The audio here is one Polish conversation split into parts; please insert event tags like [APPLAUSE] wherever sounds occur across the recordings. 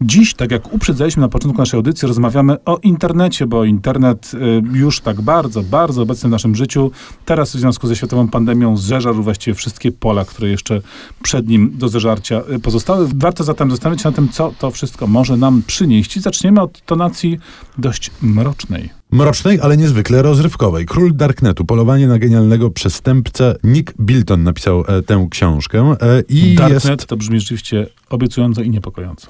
Dziś, tak jak uprzedzaliśmy na początku naszej audycji, rozmawiamy o internecie, bo internet y, już tak bardzo, bardzo obecny w naszym życiu. Teraz w związku ze światową pandemią zeżarł właściwie wszystkie pola, które jeszcze przed nim do zeżarcia y, pozostały. Warto zatem zastanowić się nad tym, co to wszystko może nam przynieść. I zaczniemy od tonacji dość mrocznej. Mrocznej, ale niezwykle rozrywkowej. Król Darknetu, polowanie na genialnego przestępcę. Nick Bilton napisał e, tę książkę e, i Darknet jest... to brzmi rzeczywiście obiecująco i niepokojąco.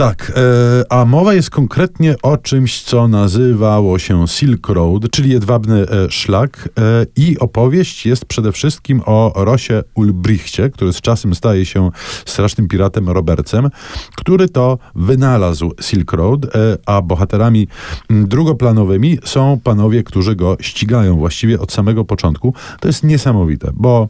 Tak, e, a mowa jest konkretnie o czymś, co nazywało się Silk Road, czyli jedwabny e, szlak e, i opowieść jest przede wszystkim o Rosie Ulbrichcie, który z czasem staje się strasznym piratem Robertcem, który to wynalazł Silk Road, a bohaterami drugoplanowymi są panowie, którzy go ścigają właściwie od samego początku. To jest niesamowite, bo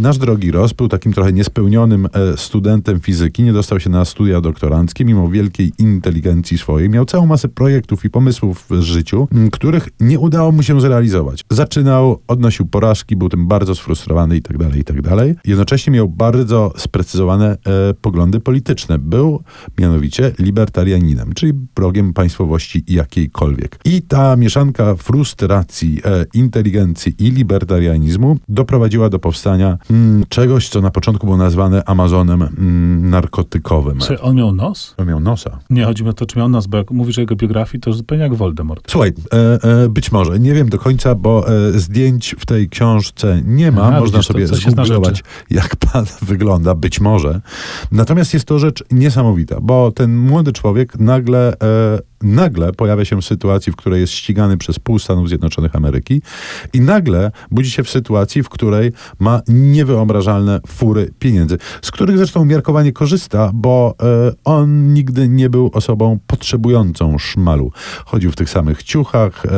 nasz drogi Ros był takim trochę niespełnionym studentem fizyki, nie dostał się na studia doktoranckie, mimo wielkiej inteligencji swojej. Miał całą masę projektów i pomysłów w życiu, których nie udało mu się zrealizować. Zaczynał, odnosił porażki, był tym bardzo sfrustrowany i tak dalej, i tak dalej. Jednocześnie miał bardzo sprecyzowane e, poglądy polityczne. Był mianowicie libertarianinem, czyli wrogiem państwowości jakiejkolwiek. I ta mieszanka frustracji, e, inteligencji i libertarianizmu doprowadziła do powstania mm, czegoś, co na początku było nazwane Amazonem mm, narkotykowym. Czy on miał nos? Miał nosa. Nie, chodzi mi o to, czy miał nos, bo jak mówisz o jego biografii, to zupełnie jak Voldemort. Słuchaj, e, e, być może, nie wiem do końca, bo e, zdjęć w tej książce nie ma. Można widzisz, sobie zgooglować, jak pan [LAUGHS] wygląda, być może. Natomiast jest to rzecz niesamowita, bo ten młody człowiek nagle, e, nagle pojawia się w sytuacji, w której jest ścigany przez pół Stanów Zjednoczonych Ameryki i nagle budzi się w sytuacji, w której ma niewyobrażalne fury pieniędzy, z których zresztą umiarkowanie korzysta, bo e, on nigdy nie był osobą potrzebującą szmalu. Chodził w tych samych ciuchach, e,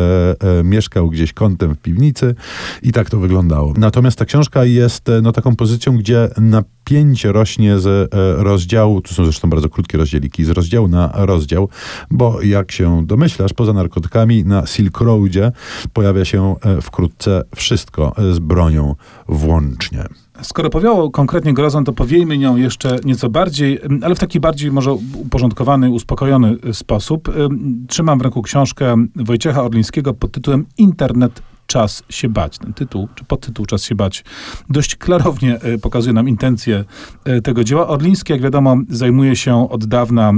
e, mieszkał gdzieś kątem w piwnicy i tak to wyglądało. Natomiast ta książka jest no, taką pozycją, gdzie napięcie rośnie z e, rozdziału, tu są zresztą bardzo krótkie rozdzieliki, z rozdziału na rozdział, bo jak się domyślasz, poza narkotykami na Silk Roadzie pojawia się e, wkrótce wszystko e, z bronią włącznie. Skoro powiało konkretnie grozą, to powiejmy nią jeszcze nieco bardziej, m, ale w taki bardziej może uporządkowany, uspokojony y, sposób. Ym, Trzymam w ręku książkę Wojciecha Orlińskiego pod tytułem Internet Czas się bać. Ten tytuł, czy podtytuł Czas się bać, dość klarownie y, pokazuje nam intencje y, tego dzieła. Orliński, jak wiadomo, zajmuje się od dawna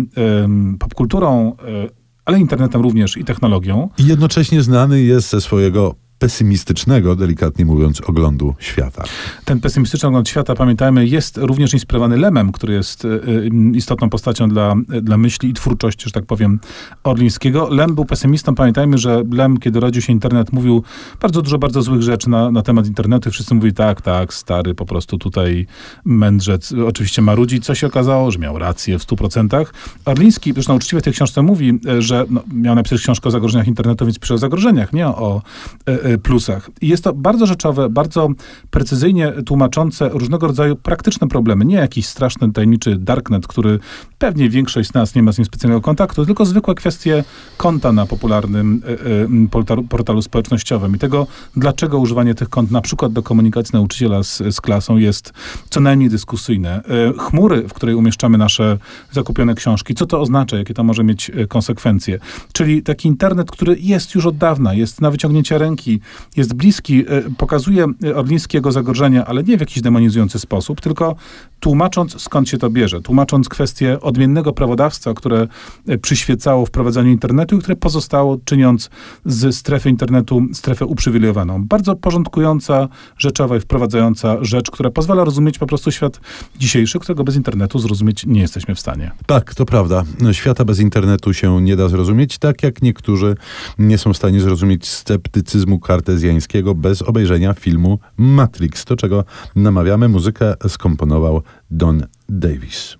popkulturą, y, ale internetem również i technologią. I jednocześnie znany jest ze swojego pesymistycznego, delikatnie mówiąc, oglądu świata. Ten pesymistyczny ogląd świata, pamiętajmy, jest również inspirowany Lemem, który jest y, y, istotną postacią dla, dla myśli i twórczości, że tak powiem, Orlińskiego. Lem był pesymistą. Pamiętajmy, że Lem, kiedy rodził się internet, mówił bardzo dużo, bardzo złych rzeczy na, na temat internetu. Wszyscy mówili, tak, tak, stary, po prostu tutaj mędrzec oczywiście marudzi. Co się okazało, że miał rację w 100%. Orliński, zresztą uczciwie w tej książce mówi, y, że no, miał napisać książkę o zagrożeniach internetu, więc pisze o zagrożeniach, nie o y, y, plusach. I jest to bardzo rzeczowe, bardzo precyzyjnie tłumaczące różnego rodzaju praktyczne problemy. Nie jakiś straszny, tajemniczy darknet, który pewnie większość z nas nie ma z nim specjalnego kontaktu, tylko zwykłe kwestie konta na popularnym y, y, portalu, portalu społecznościowym i tego, dlaczego używanie tych kont na przykład do komunikacji nauczyciela z, z klasą jest co najmniej dyskusyjne. Y, chmury, w której umieszczamy nasze zakupione książki, co to oznacza, jakie to może mieć y, konsekwencje. Czyli taki internet, który jest już od dawna, jest na wyciągnięcie ręki, jest bliski, y, pokazuje y, Orliński jego zagrożenia, ale nie w jakiś demonizujący sposób, tylko tłumacząc skąd się to bierze, tłumacząc kwestię odmiennego prawodawstwa, które y, przyświecało wprowadzaniu internetu i które pozostało, czyniąc z strefy internetu strefę uprzywilejowaną. Bardzo porządkująca, rzeczowa i wprowadzająca rzecz, która pozwala rozumieć po prostu świat dzisiejszy, którego bez internetu zrozumieć nie jesteśmy w stanie. Tak, to prawda. Świata bez internetu się nie da zrozumieć, tak jak niektórzy nie są w stanie zrozumieć sceptycyzmu kartezjańskiego bez obejrzenia filmu Matrix, do czego namawiamy. Muzykę skomponował Don Davis.